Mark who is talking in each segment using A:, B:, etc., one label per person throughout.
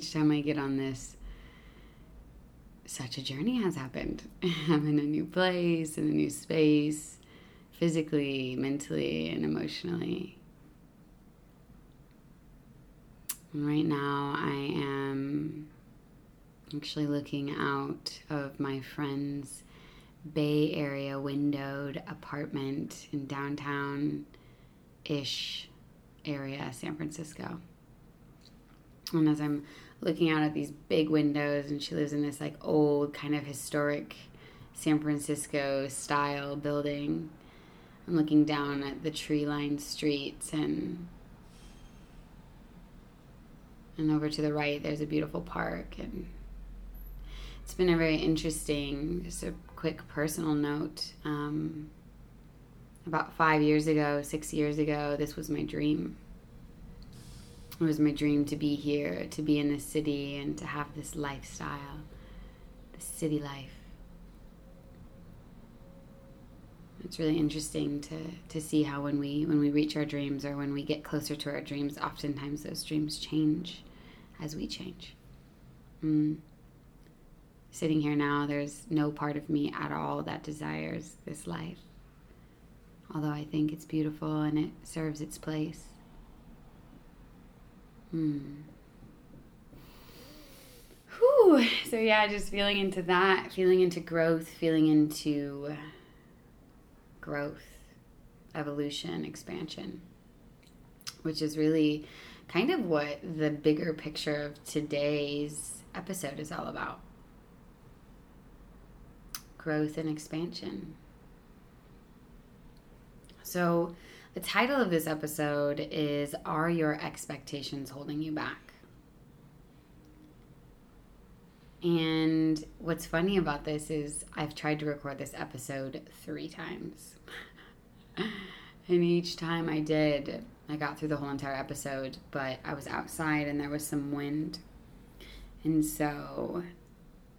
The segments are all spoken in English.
A: Each time I get on this, such a journey has happened. I'm in a new place, in a new space, physically, mentally, and emotionally. right now, I am actually looking out of my friend's Bay Area windowed apartment in downtown ish area, San Francisco. And as I'm looking out at these big windows and she lives in this like old kind of historic San Francisco style building. I'm looking down at the tree lined streets and and over to the right there's a beautiful park and it's been a very interesting just a quick personal note um, about five years ago six years ago this was my dream it was my dream to be here, to be in this city, and to have this lifestyle, the city life. It's really interesting to, to see how when we when we reach our dreams or when we get closer to our dreams, oftentimes those dreams change as we change. Mm. Sitting here now, there's no part of me at all that desires this life. Although I think it's beautiful and it serves its place. Hmm. Whew. So yeah, just feeling into that, feeling into growth, feeling into growth, evolution, expansion, which is really kind of what the bigger picture of today's episode is all about. Growth and expansion. So, the title of this episode is Are Your Expectations Holding You Back? And what's funny about this is I've tried to record this episode three times. and each time I did, I got through the whole entire episode, but I was outside and there was some wind. And so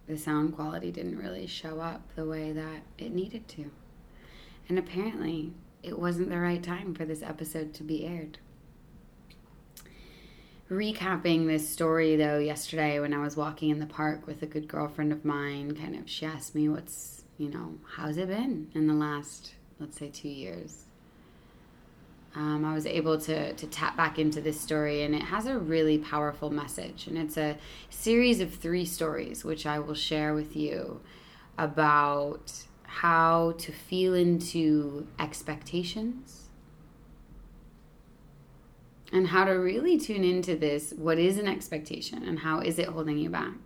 A: the sound quality didn't really show up the way that it needed to. And apparently, it wasn't the right time for this episode to be aired. Recapping this story though, yesterday when I was walking in the park with a good girlfriend of mine, kind of, she asked me, What's, you know, how's it been in the last, let's say, two years? Um, I was able to, to tap back into this story, and it has a really powerful message. And it's a series of three stories, which I will share with you about how to feel into expectations. And how to really tune into this what is an expectation and how is it holding you back?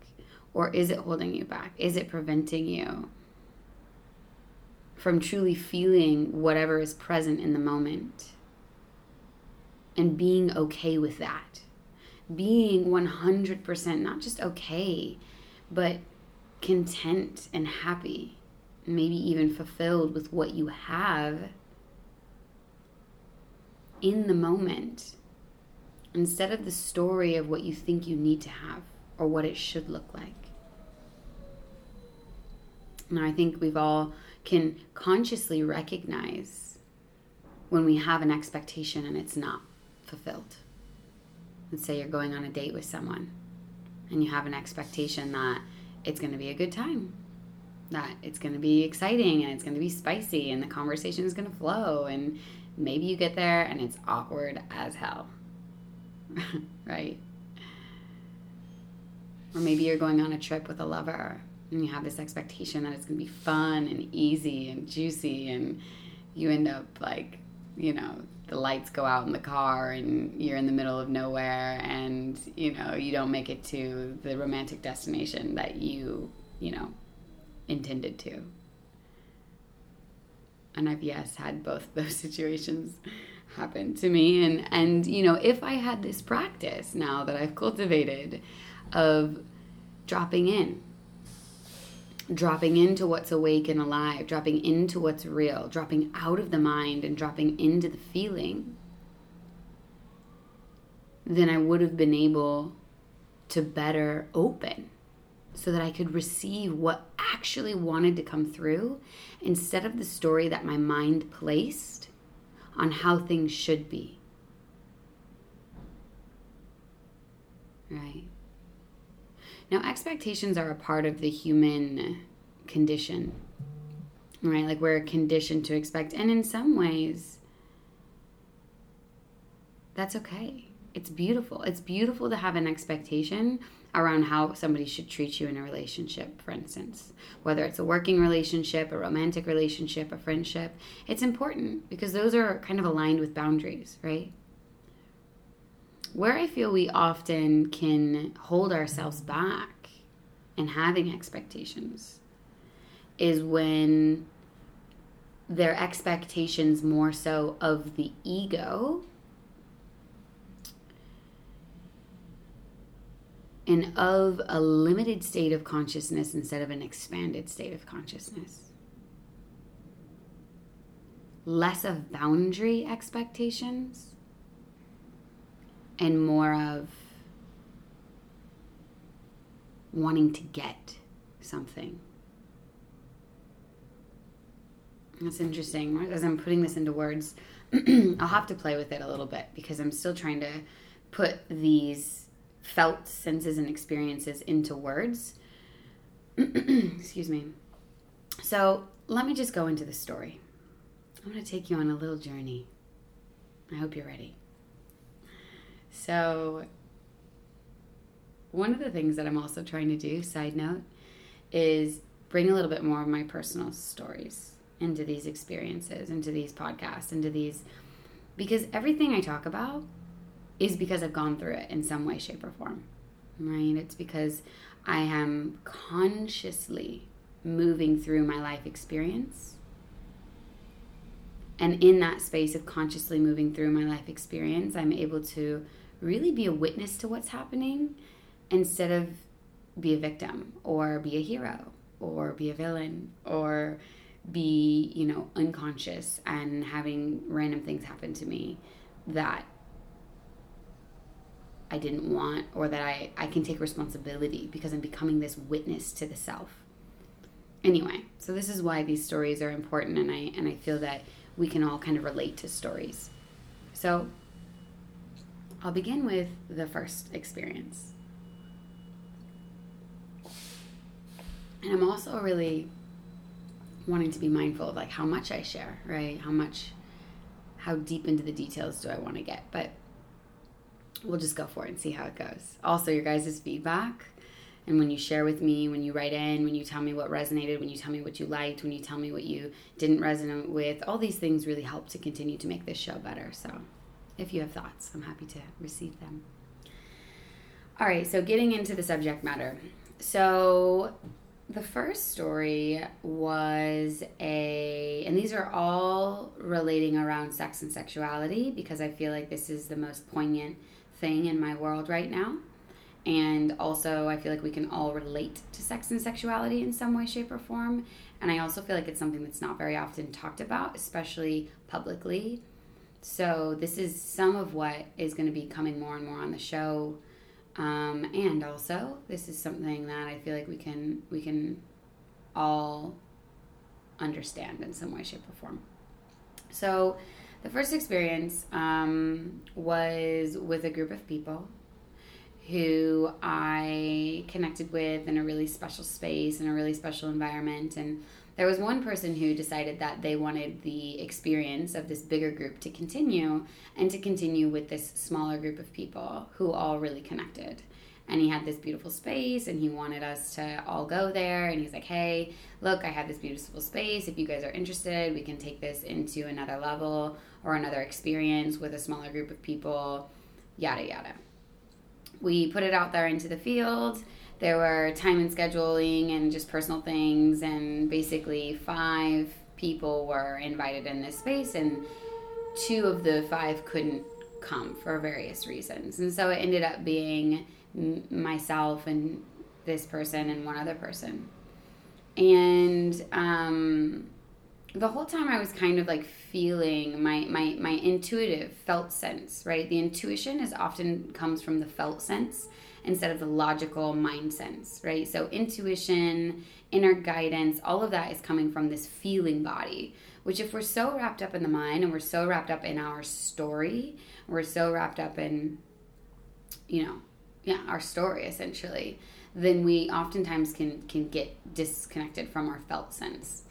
A: Or is it holding you back? Is it preventing you from truly feeling whatever is present in the moment? And being okay with that. Being 100% not just okay but content and happy maybe even fulfilled with what you have in the moment instead of the story of what you think you need to have or what it should look like. Now, I think we've all can consciously recognize when we have an expectation and it's not fulfilled. Let's say you're going on a date with someone and you have an expectation that it's going to be a good time that it's going to be exciting and it's going to be spicy and the conversation is going to flow and maybe you get there and it's awkward as hell. Right? Or maybe you're going on a trip with a lover and you have this expectation that it's going to be fun and easy and juicy and you end up like you know, the lights go out in the car and you're in the middle of nowhere and, you know, you don't make it to the romantic destination that you, you know, intended to. And I've, yes, had both those situations happen to me. And, and, you know, if I had this practice now that I've cultivated of dropping in, dropping into what's awake and alive, dropping into what's real, dropping out of the mind and dropping into the feeling, then I would have been able to better open so that I could receive what actually wanted to come through instead of the story that my mind placed on how things should be. Right? Now, expectations are a part of the human condition, right? Like we're conditioned to expect. And in some ways, that's okay. It's beautiful. It's beautiful to have an expectation around how somebody should treat you in a relationship, for instance. Whether it's a working relationship, a romantic relationship, a friendship, it's important because those are kind of aligned with boundaries, right? Where I feel we often can hold ourselves back in having expectations is when their expectations more so of the ego and of a limited state of consciousness instead of an expanded state of consciousness. Less of boundary expectations and more of wanting to get something. That's interesting. As I'm putting this into words, I'll have to play with it a little bit because I'm still trying to put these felt senses and experiences into words. Excuse me. So let me just go into the story. I'm going to take you on a little journey. I hope you're ready. So, one of the things that I'm also trying to do, side note, is bring a little bit more of my personal stories into these experiences, into these podcasts, into these, because everything I talk about is because I've gone through it in some way, shape, or form, right? It's because I am consciously moving through my life experience. And in that space of consciously moving through my life experience, I'm able to really be a witness to what's happening instead of be a victim or be a hero or be a villain or be, you know, unconscious and having random things happen to me that I didn't want or that I, I can take responsibility because I'm becoming this witness to the self. Anyway, so this is why these stories are important and I and I feel that we can all kind of relate to stories. So I'll begin with the first experience. And I'm also really wanting to be mindful of like how much I share, right? How much how deep into the details do I want to get? But we'll just go for it and see how it goes. Also, your guys' feedback and when you share with me, when you write in, when you tell me what resonated, when you tell me what you liked, when you tell me what you didn't resonate with, all these things really help to continue to make this show better. So, if you have thoughts, I'm happy to receive them. All right, so getting into the subject matter. So, the first story was a, and these are all relating around sex and sexuality because I feel like this is the most poignant thing in my world right now. And also, I feel like we can all relate to sex and sexuality in some way, shape, or form. And I also feel like it's something that's not very often talked about, especially publicly. So, this is some of what is going to be coming more and more on the show. Um, and also, this is something that I feel like we can we can all understand in some way, shape, or form. So, the first experience um, was with a group of people who I connected with in a really special space, in a really special environment. And there was one person who decided that they wanted the experience of this bigger group to continue and to continue with this smaller group of people who all really connected. and he had this beautiful space and he wanted us to all go there and he's like hey look i have this beautiful space if you guys are interested we can take this into another level or another experience with a smaller group of people yada yada. We put it out there into the field. There were time and scheduling and just personal things and basically five people were invited in this space and two of the five couldn't come for various reasons. And so it ended up being myself and this person and one other person. And um, the whole time I was kind of like feeling my, my, my intuitive felt sense, right? The intuition is often comes from the felt sense instead of the logical mind sense, right? So intuition, inner guidance, all of that is coming from this feeling body, which if we're so wrapped up in the mind and we're so wrapped up in our story, we're so wrapped up in, you know, yeah our story essentially then we oftentimes can can get disconnected from our felt sense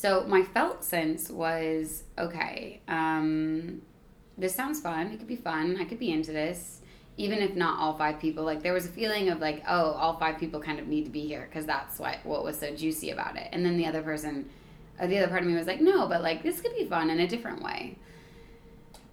A: so my felt sense was okay um, this sounds fun. It could be fun. I could be into this even if not all five people. Like there was a feeling of like oh all five people kind of need to be here because that's what what was so juicy about it. And then the other person uh, the other part of me was like no but like this could be fun in a different way.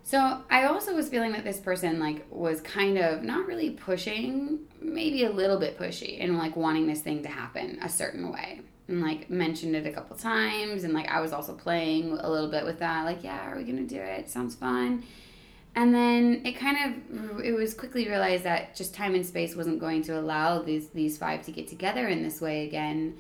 A: So I also was feeling that this person like was kind of not really pushing, maybe a little bit pushy and like wanting this thing to happen a certain way. And like mentioned it a couple times and like I was also playing a little bit with that like yeah, are we to do it? Sounds fun. And then it kind of it was quickly realized that just time and space wasn't going to allow these these five to get together in this way again.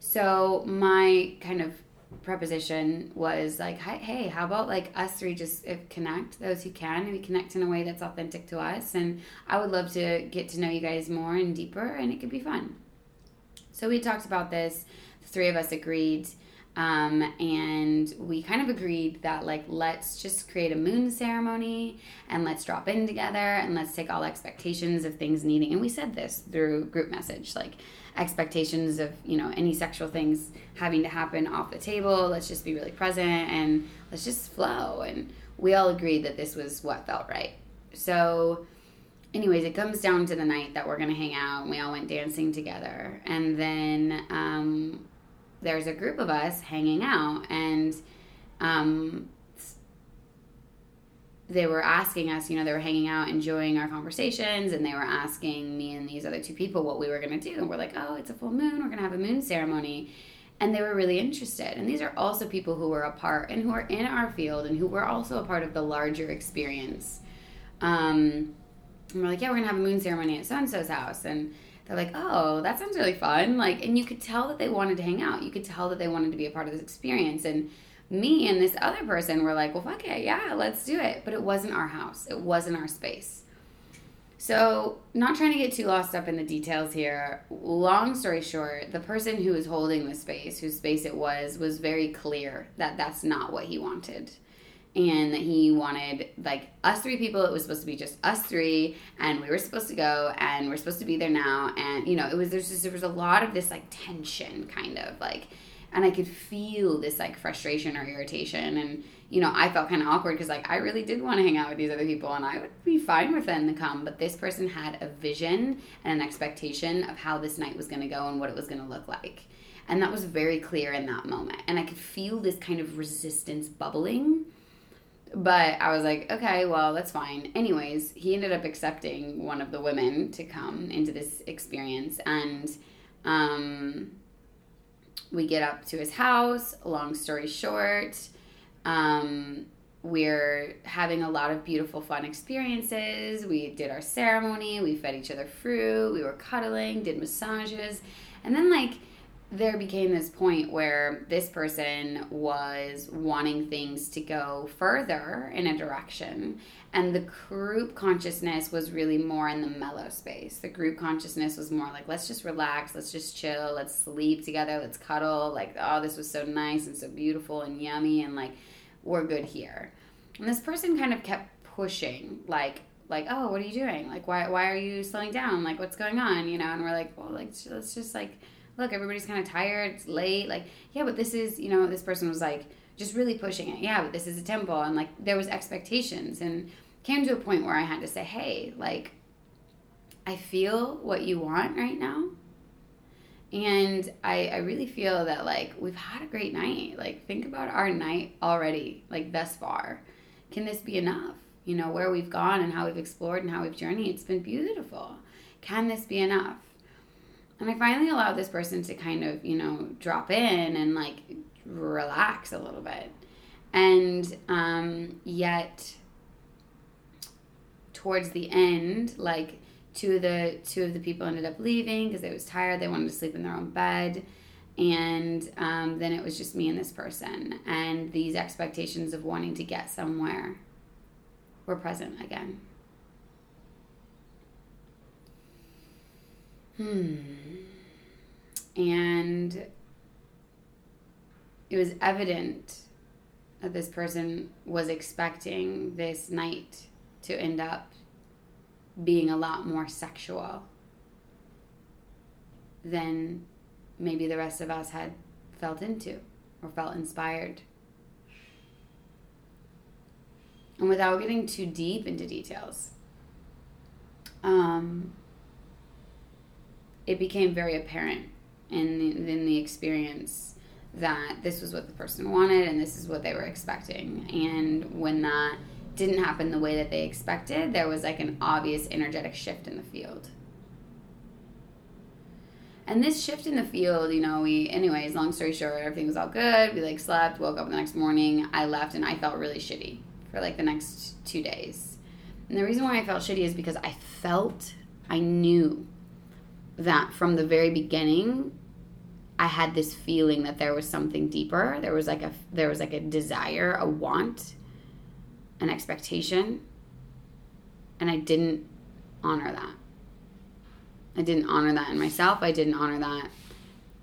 A: So my kind of preposition was like, hey, how about like us three just uh, connect those who can, we connect in a way that's authentic to us. And I would love to get to know you guys more and deeper, and it could be fun. So we talked about this. The three of us agreed. Um, and we kind of agreed that like let's just create a moon ceremony and let's drop in together and let's take all expectations of things needing and we said this through group message like expectations of you know any sexual things having to happen off the table let's just be really present and let's just flow and we all agreed that this was what felt right so anyways it comes down to the night that we're gonna hang out and we all went dancing together and then um, there's a group of us hanging out and um, they were asking us, you know, they were hanging out, enjoying our conversations, and they were asking me and these other two people what we were to do. And we're like, oh, it's a full moon. We're to have a moon ceremony. And they were really interested. And these are also people who were a part and who are in our field and who were also a part of the larger experience. Um, and we're like, yeah, we're to have a moon ceremony at so and so's house. And they're like, oh, that sounds really fun. Like, and you could tell that they wanted to hang out. You could tell that they wanted to be a part of this experience. And me and this other person were like, well, fuck it, yeah, let's do it. But it wasn't our house, it wasn't our space. So, not trying to get too lost up in the details here. Long story short, the person who was holding the space, whose space it was, was very clear that that's not what he wanted. And he wanted, like, us three people, it was supposed to be just us three, and we were supposed to go, and we're supposed to be there now. And, you know, it was, there's just, there was a lot of this, like, tension, kind of, like, and I could feel this like frustration or irritation and you know I felt kind of awkward because like I really did want to hang out with these other people and I would be fine with them to come but this person had a vision and an expectation of how this night was going to go and what it was going to look like and that was very clear in that moment and I could feel this kind of resistance bubbling but I was like, okay, well, that's fine. Anyways, he ended up accepting one of the women to come into this experience, and um, we get up to his house. Long story short, um, we're having a lot of beautiful, fun experiences. We did our ceremony, we fed each other fruit, we were cuddling, did massages, and then, like, there became this point where this person was wanting things to go further in a direction and the group consciousness was really more in the mellow space. The group consciousness was more like let's just relax let's just chill let's sleep together let's cuddle like oh this was so nice and so beautiful and yummy and like we're good here. And this person kind of kept pushing like like oh what are you doing? Like why why are you slowing down? Like what's going on? You know and we're like well like let's just like look, everybody's kind of tired, it's late. Like, yeah, but this is, you know, this person was like just really pushing it. Yeah, but this is a temple. And like, there was expectations and came to a point where I had to say, hey, like, I feel what you want right now. And I, I really feel that like we've had a great night. Like think about our night already, like thus far. Can this be enough? You know, where we've gone and how we've explored and how we've journeyed, it's been beautiful. Can this be enough? And I finally allowed this person to kind of, you know, drop in and like relax a little bit. And um, yet, towards the end, like two of the two of the people ended up leaving because they was tired. They wanted to sleep in their own bed, and um, then it was just me and this person. And these expectations of wanting to get somewhere were present again. Hmm. And it was evident that this person was expecting this night to end up being a lot more sexual than maybe the rest of us had felt into or felt inspired. And without getting too deep into details, um, it became very apparent in the, in the experience that this was what the person wanted and this is what they were expecting. And when that didn't happen the way that they expected, there was like an obvious energetic shift in the field. And this shift in the field, you know, we, anyways, long story short, everything was all good. We like slept, woke up the next morning. I left and I felt really shitty for like the next two days. And the reason why I felt shitty is because I felt, I knew that from the very beginning, I had this feeling that there was something deeper. There was like a, there was like a desire, a want an expectation, and I didn't honor that. I didn't honor that in myself. I didn't honor that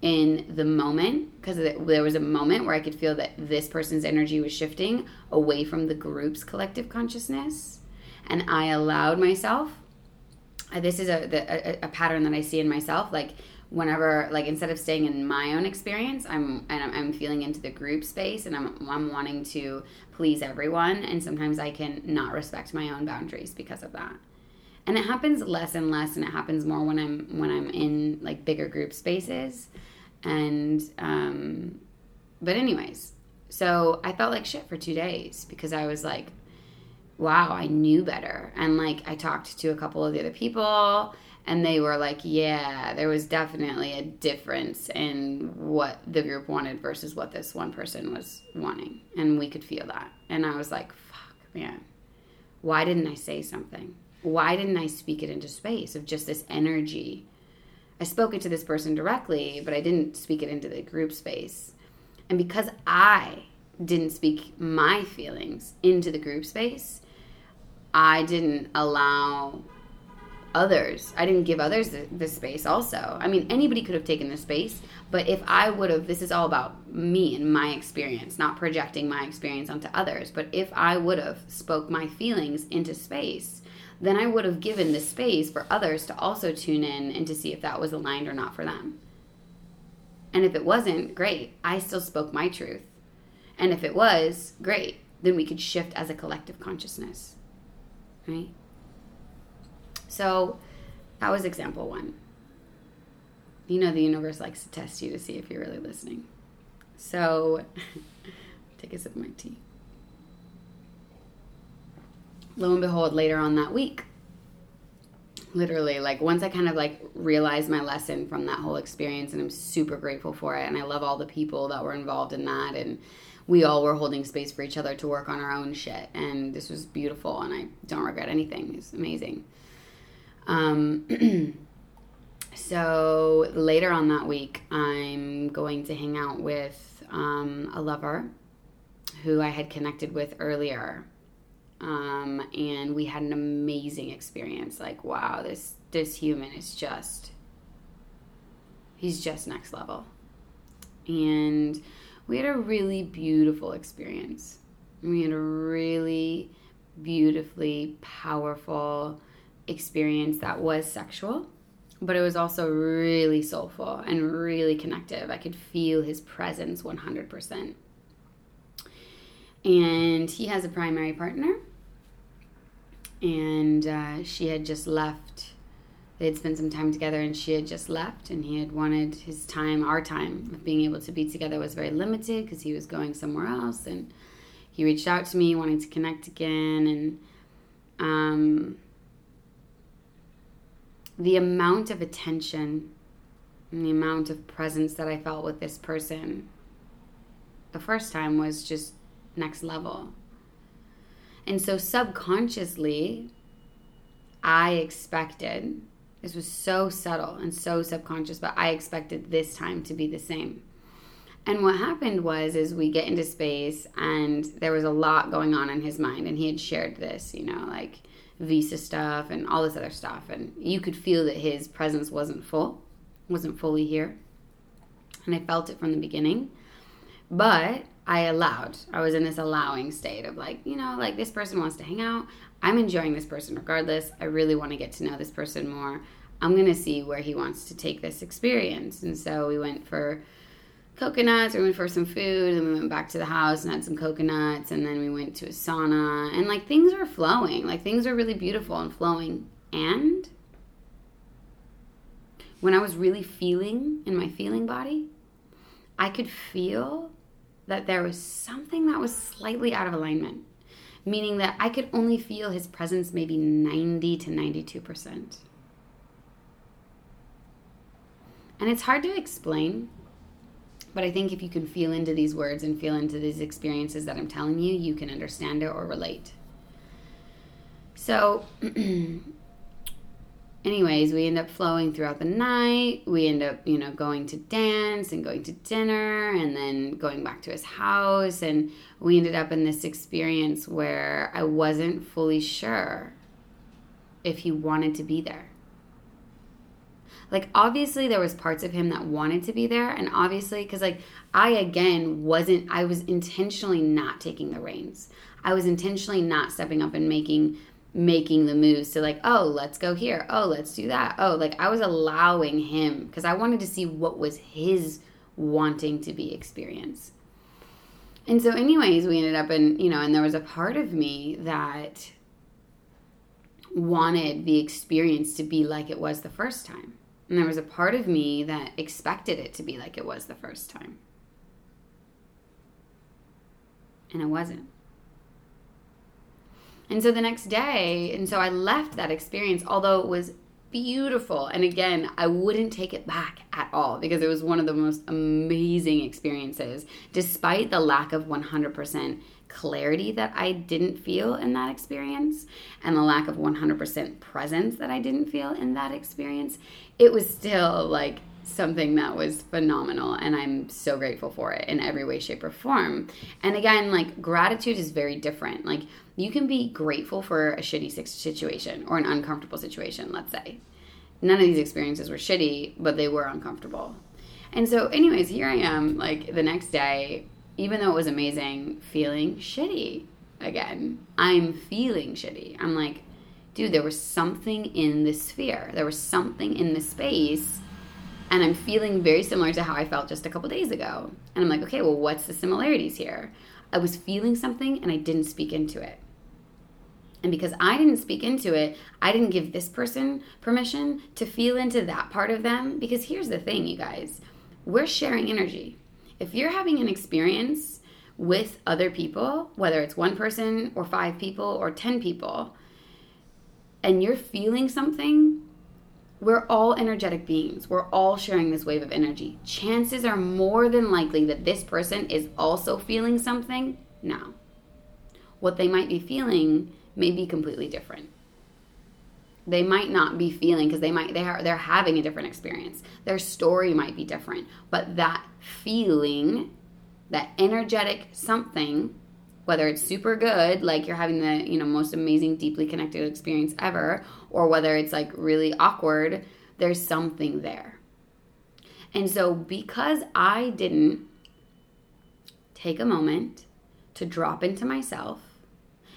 A: in the moment because there was a moment where I could feel that this person's energy was shifting away from the group's collective consciousness. And I allowed myself, this is a, a, a pattern that I see in myself. Like, whenever like instead of staying in my own experience i'm and I'm, I'm, feeling into the group space and I'm, I'm wanting to please everyone and sometimes i can not respect my own boundaries because of that and it happens less and less and it happens more when i'm when i'm in like bigger group spaces and um but anyways so i felt like shit for two days because i was like wow i knew better and like i talked to a couple of the other people and they were like, yeah, there was definitely a difference in what the group wanted versus what this one person was wanting. And we could feel that. And I was like, fuck, man, why didn't I say something? Why didn't I speak it into space of just this energy? I spoke it to this person directly, but I didn't speak it into the group space. And because I didn't speak my feelings into the group space, I didn't allow others. I didn't give others the, the, space also. I mean, anybody could have taken the space, but if I would have, this is all about me and my experience, not projecting my experience onto others. But if I would have spoke my feelings into space, then I would have given the space for others to also tune in and to see if that was aligned or not for them. And if it wasn't, great. I still spoke my truth. And if it was, great. Then we could shift as a collective consciousness. Right? So that was example one. You know, the universe likes to test you to see if you're really listening. So take a sip of my tea. Lo and behold, later on that week, literally, like once I kind of like realized my lesson from that whole experience, and I'm super grateful for it, and I love all the people that were involved in that, and we all were holding space for each other to work on our own shit, and this was beautiful, and I don't regret anything. It's amazing. Um, so later on that week, I'm going to hang out with um, a lover who I had connected with earlier. Um, and we had an amazing experience. Like, wow, this this human is just he's just next level. And we had a really beautiful experience. We had a really beautifully powerful experience that was sexual, but it was also really soulful and really connective. I could feel his presence 100%. And he has a primary partner, and uh, she had just left they had spent some time together and she had just left and he had wanted his time our time of being able to be together was very limited because he was going somewhere else and he reached out to me wanting to connect again and um, the amount of attention and the amount of presence that i felt with this person the first time was just next level. And so subconsciously i expected this was so subtle and so subconscious, but I expected this time to be the same. And what happened was is we get into space and there was a lot going on in his mind and he had shared this, you know, like visa stuff and all this other stuff and you could feel that his presence wasn't full, wasn't fully here. And I felt it from the beginning. But I allowed. I was in this allowing state of like, you know, like this person wants to hang out. I'm enjoying this person regardless. I really want to get to know this person more. I'm going to see where he wants to take this experience. And so we went for coconuts, we went for some food, and we went back to the house and had some coconuts, and then we went to a sauna. And like things were flowing, like things were really beautiful and flowing. And when I was really feeling in my feeling body, I could feel that there was something that was slightly out of alignment meaning that I could only feel his presence maybe 90 to 92%. And it's hard to explain, but I think if you can feel into these words and feel into these experiences that I'm telling you, you can understand it or relate. So, anyways, we end up flowing throughout the night. We end up, you know, going to dance and going to dinner and then going back to his house. And we ended up in this experience where I wasn't fully sure if he wanted to be there. Like, obviously, there was parts of him that wanted to be there. And obviously, because, like, I, again, wasn't, I was intentionally not taking the reins. I was intentionally not stepping up and making making the moves to like, oh, let's go here. Oh, let's do that. Oh, like I was allowing him because I wanted to see what was his wanting to be experience. And so, anyways, we ended up in, you know, and there was a part of me that wanted the experience to be like it was the first time. And there was a part of me that expected it to be like it was the first time. And it wasn't. And so the next day, and so I left that experience, although it was beautiful. And again, I wouldn't take it back at all because it was one of the most amazing experiences, despite the lack of 100% clarity that I didn't feel in that experience and the lack of 100% presence that I didn't feel in that experience. It was still like something that was phenomenal and I'm so grateful for it in every way shape or form. And again, like gratitude is very different. Like you can be grateful for a shitty situation or an uncomfortable situation, let's say. None of these experiences were shitty, but they were uncomfortable. And so, anyways, here I am, like the next day, even though it was amazing, feeling shitty again. I'm feeling shitty. I'm like, dude, there was something in this sphere, there was something in this space. And I'm feeling very similar to how I felt just a couple days ago. And I'm like, okay, well, what's the similarities here? I was feeling something and I didn't speak into it. And because I didn't speak into it, I didn't give this person permission to feel into that part of them. Because here's the thing, you guys we're sharing energy. If you're having an experience with other people, whether it's one person or five people or 10 people, and you're feeling something, we're all energetic beings. We're all sharing this wave of energy. Chances are more than likely that this person is also feeling something now. What they might be feeling may be completely different. They might not be feeling because they might they are they're having a different experience. Their story might be different, but that feeling, that energetic something, whether it's super good, like you're having the, you know, most amazing deeply connected experience ever, or whether it's like really awkward, there's something there. And so because I didn't take a moment to drop into myself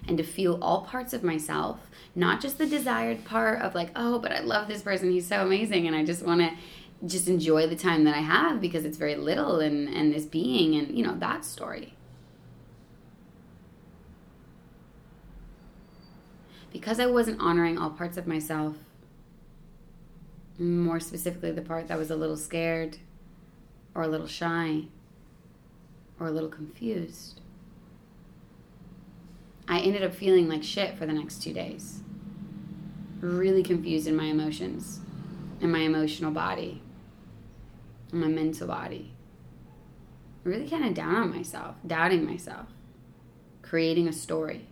A: and to feel all parts of myself, not just the desired part of like, oh, but I love this person, he's so amazing, and I just want to just enjoy the time that I have because it's very little and and this being and you know that story. Because I wasn't honoring all parts of myself, More specifically, the part that was a little scared, or a little shy, or a little confused. I ended up feeling like shit for the next two days. Really confused in my emotions, in my emotional body, in my mental body. Really kind of down on myself, doubting myself, creating a story.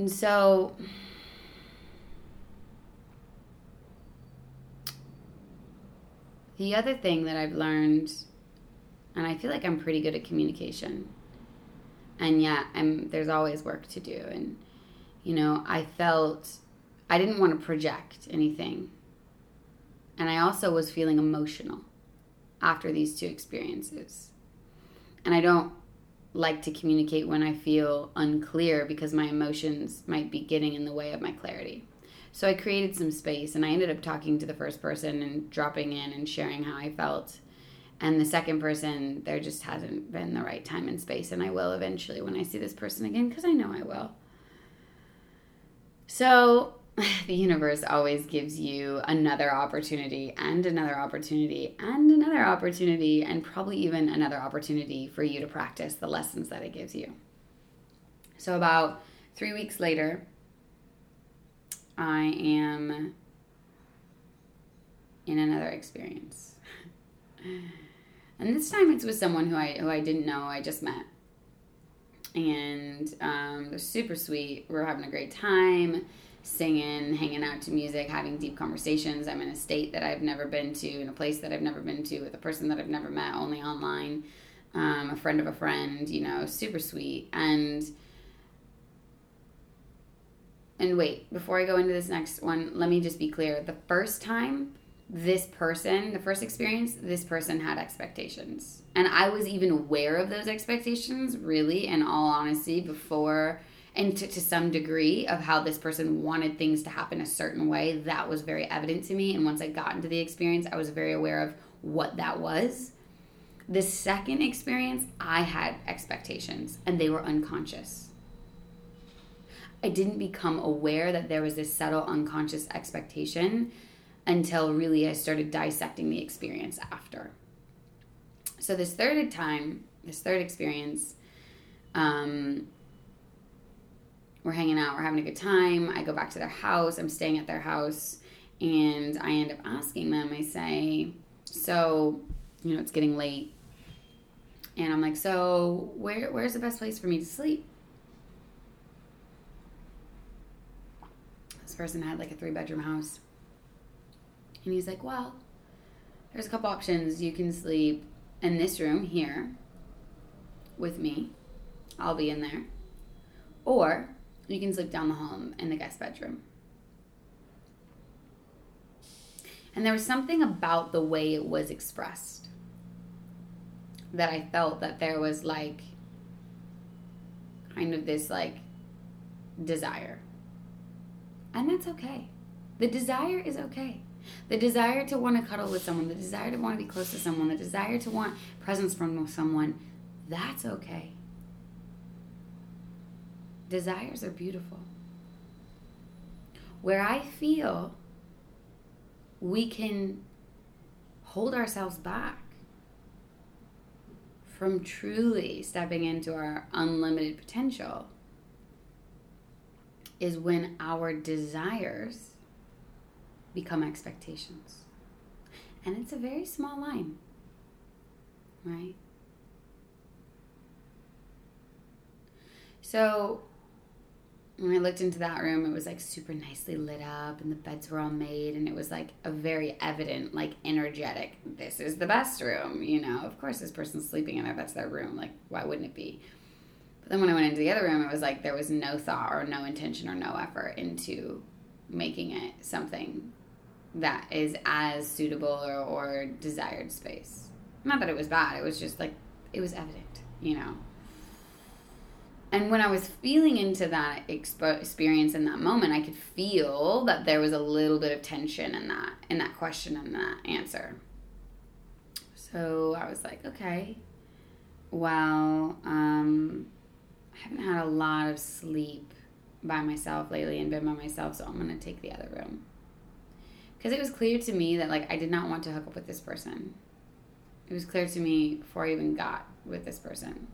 A: And so the other thing that I've learned and I feel like I'm pretty good at communication. And yet I'm there's always work to do and you know, I felt I didn't want to project anything. And I also was feeling emotional after these two experiences. And I don't like to communicate when I feel unclear because my emotions might be getting in the way of my clarity. So I created some space and I ended up talking to the first person and dropping in and sharing how I felt. And the second person there just hasn't been the right time and space. And i will eventually when i see this person again because i know i will. So the universe always gives you another opportunity and another opportunity and another opportunity and probably even another opportunity for you to practice the lessons that it gives you so about three weeks later i am in another experience and this time it's with someone who I who I didn't know. I just met, and um, they're super sweet. We're having a great time, singing, hanging out to music, having deep conversations. I'm in a state that I've never been to, in a place that I've never been to, with a person that I've never met, only online. Um, a friend of a friend, you know, super sweet. And and wait, before I go into this next one, let me just be clear. The first time this person, the first experience, this person had expectations. And I was even aware of those expectations, really, in all honesty, before and to, to some degree of how this person wanted things to happen a certain way. That was very evident to me. And once I got into the experience, I was very aware of what that was. The second experience, I had expectations and they were unconscious. I didn't become aware that there was this subtle unconscious expectation until really I started dissecting the experience after. So this third time, this third experience, um, we're hanging out, we're having a good time. I go back to their house, I'm staying at their house, and I end up asking them, I say, so, you know, it's getting late. And I'm like, so where where's the best place for me to sleep? This person had like a three bedroom house. And he's like, Well, there's a couple options. You can sleep in this room here with me, I'll be in there. Or you can sleep down the hall in the guest bedroom. And there was something about the way it was expressed that I felt that there was like kind of this like desire. And that's okay. The desire is okay. The desire to want to cuddle with someone, the desire to want to be close to someone, the desire to want presence from someone, that's okay. Desires are beautiful. Where I feel we can hold ourselves back from truly stepping into our unlimited potential is when our desires become expectations. And it's a very small line, right? So when I looked into that room, it was like super nicely lit up and the beds were all made and it was like a very evident, like energetic, this is the best room, you know. Of course this person's sleeping in there, that's their room. Like, why wouldn't it be? But then when I went into the other room, it was like there was no thought or no intention or no effort into making it something that is as suitable or, or desired space. Not that it was bad, it was just like, it was evident, you know. And when I was feeling into that expo- experience in that moment, I could feel that there was a little bit of tension in that, in that question and that answer. So I was like, okay, well, um, I haven't had a lot of sleep by myself lately and been by myself, so I'm gonna take the other room. Because it was clear to me that like I did not want to hook up with this person. It was clear to me before I even got with this person.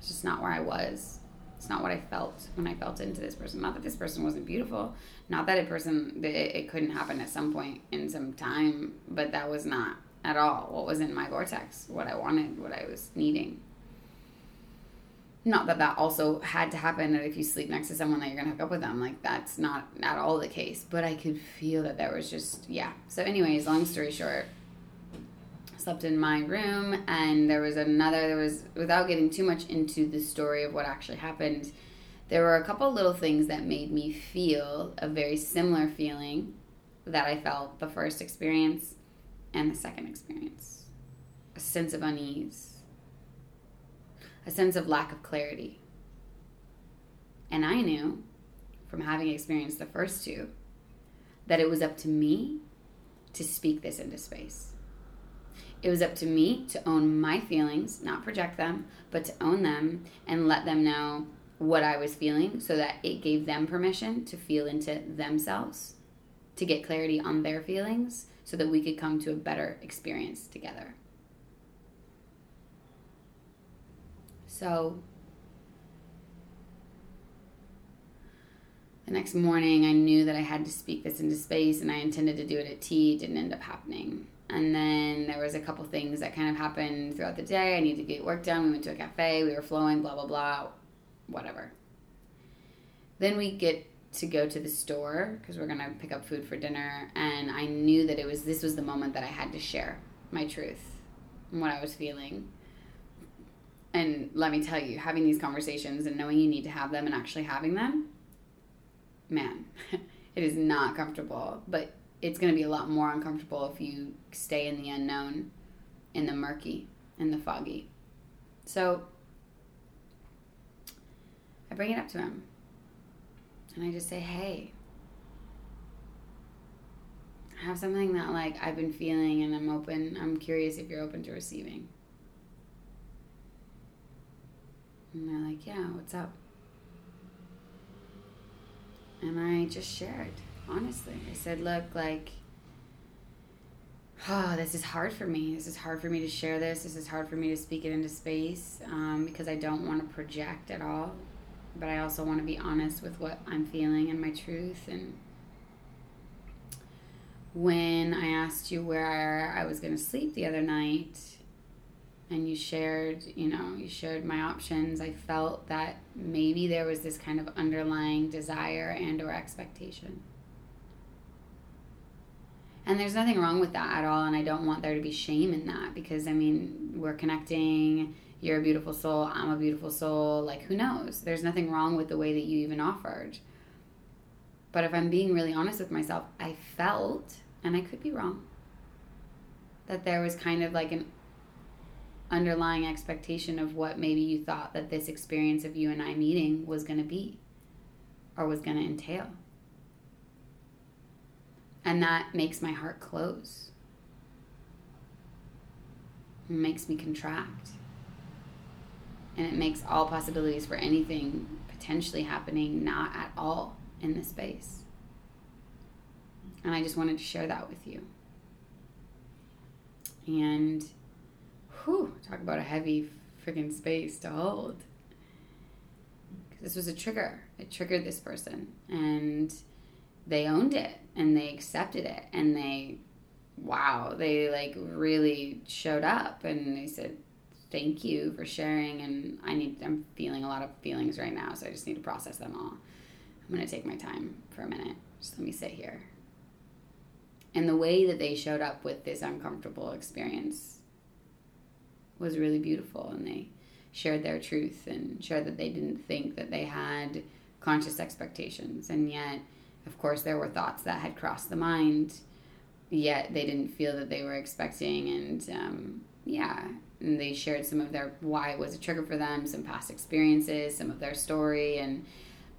A: It's just not where I was. It's not what I felt when I felt into this person. Not that this person wasn't beautiful. Not that a person that it, it couldn't happen at some point in some time, but that was not at all what was in my vortex, what I wanted, what I was needing not that that also had to happen that if you sleep next to someone that you're gonna hook up with them like that's not at all the case but i could feel that there was just yeah so anyways long story short slept in my room and there was another there was without getting too much into the story of what actually happened there were a couple little things that made me feel a very similar feeling that i felt the first experience and the second experience a sense of unease a sense of lack of clarity. And I knew from having experienced the first two that it was up to me to speak this into space. It was up to me to own my feelings, not project them, but to own them and let them know what I was feeling so that it gave them permission to feel into themselves, to get clarity on their feelings so that we could come to a better experience together. So the next morning, I knew that I had to speak this into space, and I intended to do it at tea. It didn't end up happening. And then there was a couple things that kind of happened throughout the day. I needed to get work done. We went to a cafe. We were flowing. Blah blah blah. Whatever. Then we get to go to the store because we're gonna pick up food for dinner, and I knew that it was this was the moment that I had to share my truth and what I was feeling and let me tell you, having these conversations and knowing you need to have them and actually having them, man, it is not comfortable. But it's going to be a lot more uncomfortable if you stay in the unknown, in the murky, in the foggy. So I bring it up to him. And I just say, hey, I have something that like I've been feeling and I'm open. I'm curious if you're open to receiving. And they're like, yeah, what's up? And I just shared, honestly. I said, look, like, oh, this is hard for me. This is hard for me to share this. This is hard for me to speak it into space um, because I don't want to project at all. But I also want to be honest with what I'm feeling and my truth. And when I asked you where I was going to sleep the other night, and you shared, you know, you shared my options, I felt that maybe there was this kind of underlying desire and or expectation. And there's nothing wrong with that at all and I don't want there to be shame in that because I mean, we're connecting, you're a beautiful soul, I'm a beautiful soul, like who knows? There's nothing wrong with the way that you even offered. But if I'm being really honest with myself, I felt, and I could be wrong, that there was kind of like an underlying expectation of what maybe you thought that this experience of you and I meeting was going to be or was going to entail. And that makes my heart close. It makes me contract. And it makes all possibilities for anything potentially happening not at all in this space. And I just wanted to share that with you. And whew, talk about a heavy freaking space to hold. This was a trigger. It triggered this person, and they owned it, and they accepted it, and they, wow, they like really showed up, and they said, "Thank you for sharing." And I need, I'm feeling a lot of feelings right now, so I just need to process them all. I'm gonna take my time for a minute. Just let me sit here. And the way that they showed up with this uncomfortable experience was really beautiful and they shared their truth and shared that they didn't think that they had conscious expectations and yet of course there were thoughts that had crossed the mind yet they didn't feel that they were expecting and um, yeah and they shared some of their why it was a trigger for them some past experiences some of their story and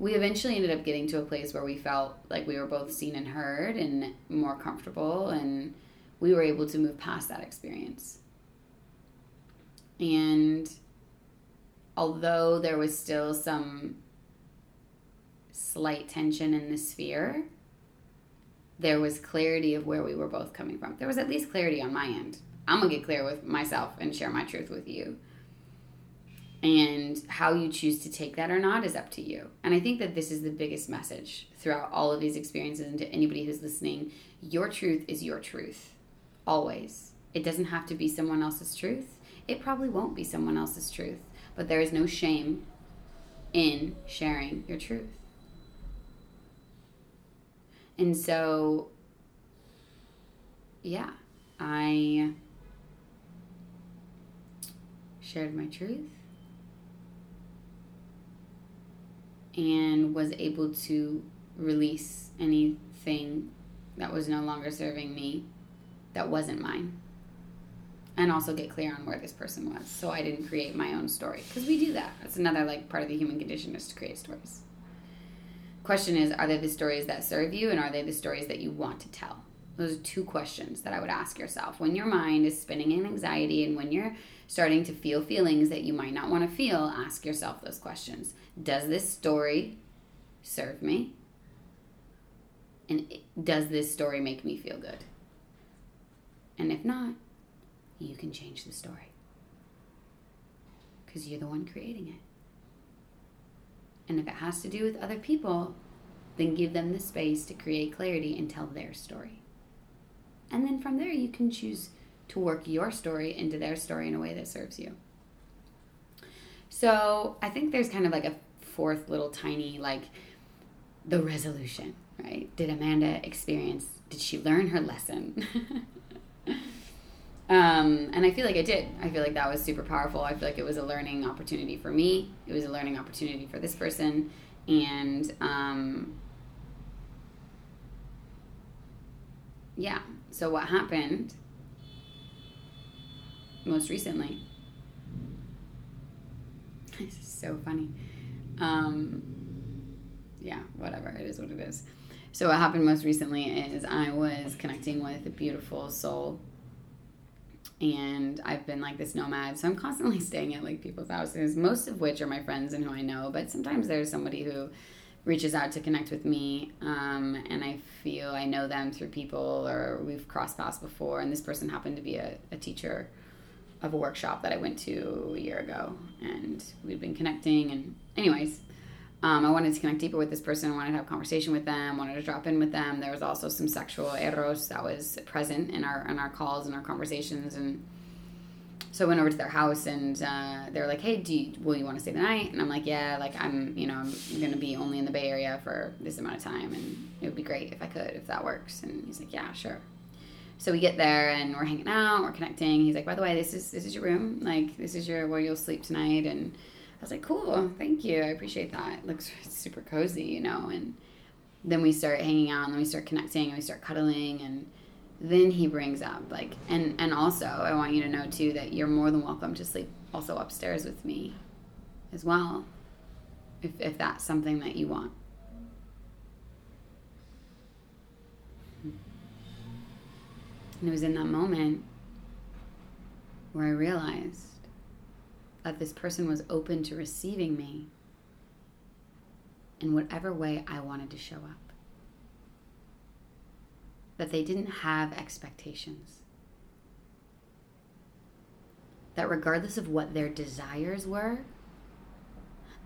A: we eventually ended up getting to a place where we felt like we were both seen and heard and more comfortable and we were able to move past that experience. And although there was still some slight tension in the sphere, there was clarity of where we were both coming from. There was at least clarity on my end. I'm to get clear with myself and share my truth with you. And how you choose to take that or not is up to you. And I think that this is the biggest message throughout all of these experiences and to anybody who's listening. Your truth is your truth, always. It doesn't have to be someone else's truth. It probably won't be someone else's truth, but there is no shame in sharing your truth. And so, yeah, I shared my truth and was able to release anything that was no longer serving me that wasn't mine and also get clear on where this person was so i didn't create my own story. Because we do that. That's another like part of the human condition is to create stories question is are they the stories that serve you and are they the stories that you want to tell? Those are two questions that i would ask yourself. When your mind is spinning in anxiety and when you're starting to feel feelings that you might not want to feel ask yourself those questions. Does this story serve me? And does this story make me feel good? And if not you can change the story. Because you're the one creating it. And if it has to do with other people, then give them the space to create clarity and tell their story. And then from there, you can choose to work your story into their story in a way that serves you. So I think there's kind of like a fourth little tiny, like the resolution, right? Did Amanda experience, did she learn her lesson? Um, and I feel like I did. I feel like that was super powerful. I feel like it was a learning opportunity for me. It was a learning opportunity for this person. And um, yeah, so what happened most recently? This is so funny. Um, yeah, whatever. It is what it is. So, what happened most recently is I was connecting with a beautiful soul and I've been like this nomad, so I'm constantly staying at like people's houses, most of which are my friends and who I know, but sometimes there's somebody who reaches out to connect with me, um, and I feel I know them through people or we've crossed paths before, and this person happened to be a, a teacher of a workshop that I went to a year ago, and we've been connecting, and anyways, um, I wanted to connect deeper with this person. I wanted to have a conversation with them. Wanted to drop in with them. There was also some sexual eros that was present in our in our calls and our conversations. And so I went over to their house, and uh, they were like, "Hey, do you, will you want to stay the night?" And I'm like, "Yeah, like I'm you know I'm gonna be only in the Bay Area for this amount of time, and it would be great if I could if that works." And he's like, "Yeah, sure." So we get there and we're hanging out, we're connecting. He's like, "By the way, this is this is your room. Like this is your where you'll sleep tonight." And I was like, cool, thank you. I appreciate that. It looks super cozy, you know. And then we start hanging out and then we start connecting and we start cuddling and then he brings up like and and also I want you to know too that you're more than welcome to sleep also upstairs with me as well. If if that's something that you want. And it was in that moment where I realized that this person was open to receiving me in whatever way I wanted to show up. That they didn't have expectations. That regardless of what their desires were,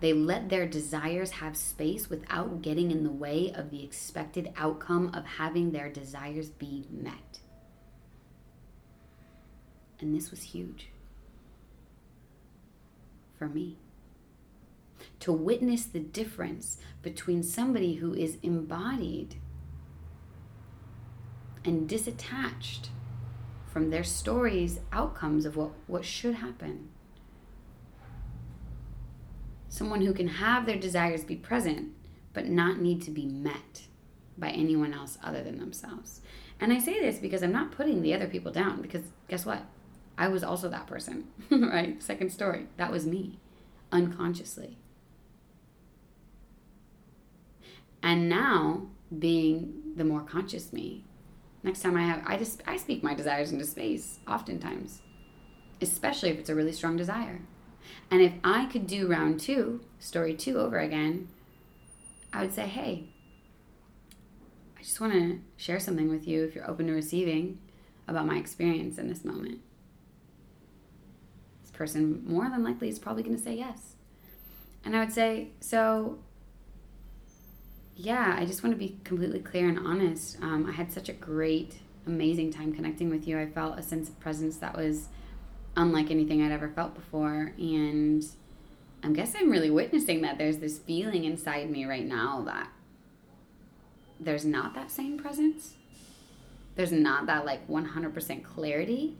A: they let their desires have space without getting in the way of the expected outcome of having their desires be met. And this was huge for me. To witness the difference between somebody who is embodied and disattached from their stories' outcomes of what, what should happen. Someone who can have their desires be present, but not need to be met by anyone else other than themselves. And I say this because I'm not putting the other people down, because guess what? I was also that person, right? Second story. That was me, unconsciously. And now, being the more conscious me, next time I have, I just, I speak my desires into space, oftentimes, especially if it's a really strong desire. And if I could do round two, story two over again, I would say, hey, I just want to share something with you if you're open to receiving about my experience in this moment. Person, more than likely, is probably going to say yes. And I would say, so yeah, I just want to be completely clear and honest. Um, I had such a great, amazing time connecting with you. I felt a sense of presence that was unlike anything I'd ever felt before. And I guess I'm really witnessing that there's this feeling inside me right now that there's not that same presence. There's not that like 100% clarity.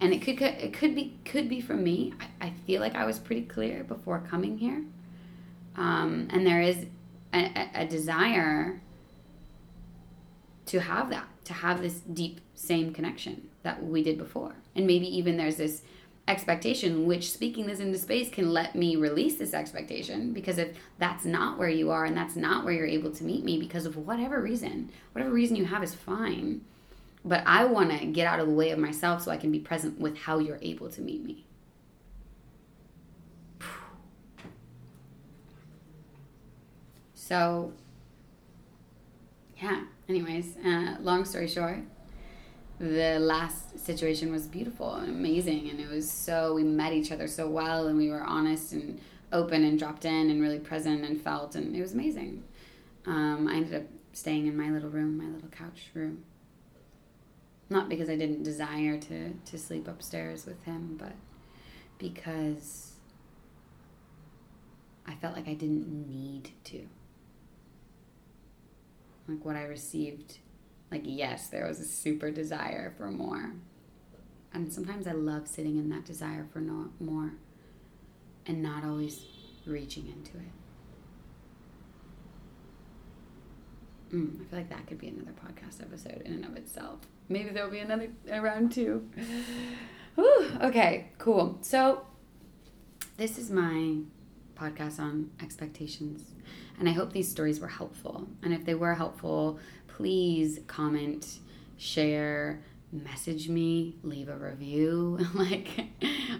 A: And it could it could be could be from me. I, I feel like I was pretty clear before coming here. Um, and there is a, a desire to have that, to have this deep, same connection that we did before. And maybe even there's this expectation, which speaking this into space can let me release this expectation because if that's not where you are and that's not where you're able to meet me because of whatever reason, whatever reason you have is fine. But I want to get out of the way of myself so I can be present with how you're able to meet me. So, yeah, anyways, uh, long story short, the last situation was beautiful and amazing. And it was so, we met each other so well and we were honest and open and dropped in and really present and felt. And it was amazing. Um, I ended up staying in my little room, my little couch room. Not because I didn't desire to, to sleep upstairs with him, but because I felt like I didn't need to like what I received, like, yes, there was a super desire for more. And sometimes I love sitting in that desire for no, more and not always reaching into it. Mm, I feel like that could be another podcast episode in and of itself. Maybe there'll be another round two. Whew, okay, cool. So, this is my podcast on expectations. And I hope these stories were helpful. And if they were helpful, please comment, share, message me, leave a review. like,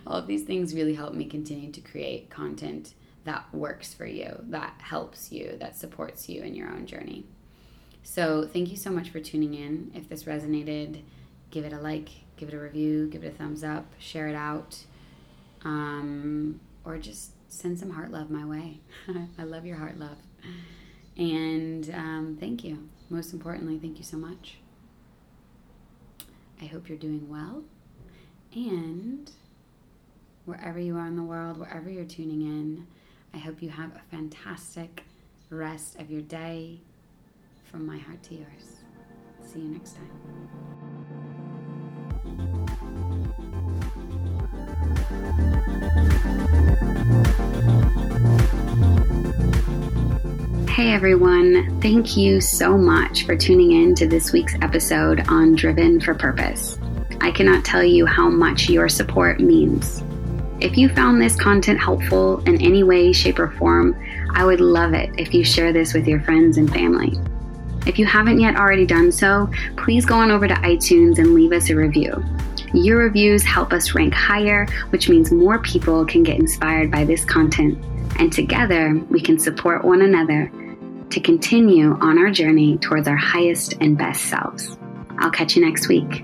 A: all of these things really help me continue to create content that works for you, that helps you, that supports you in your own journey. So, thank you so much for tuning in. If this resonated, give it a like, give it a review, give it a thumbs up, share it out, um, or just send some heart love my way. I love your heart love. And um, thank you. Most importantly, thank you so much. I hope you're doing well. And wherever you are in the world, wherever you're tuning in, I hope you have a fantastic rest of your day from my heart to yours. See you next time. Hey everyone, thank you so much for tuning in to this week's episode on Driven for Purpose. I cannot tell you how much your support means. If you found this content helpful in any way, shape, or form, I would love it if you share this with your friends and family. If you haven't yet already done so, please go on over to iTunes and leave us a review. Your reviews help us rank higher, which means more people can get inspired by this content, and together we can support one another to continue on our journey towards our highest and best selves. I'll catch you next week.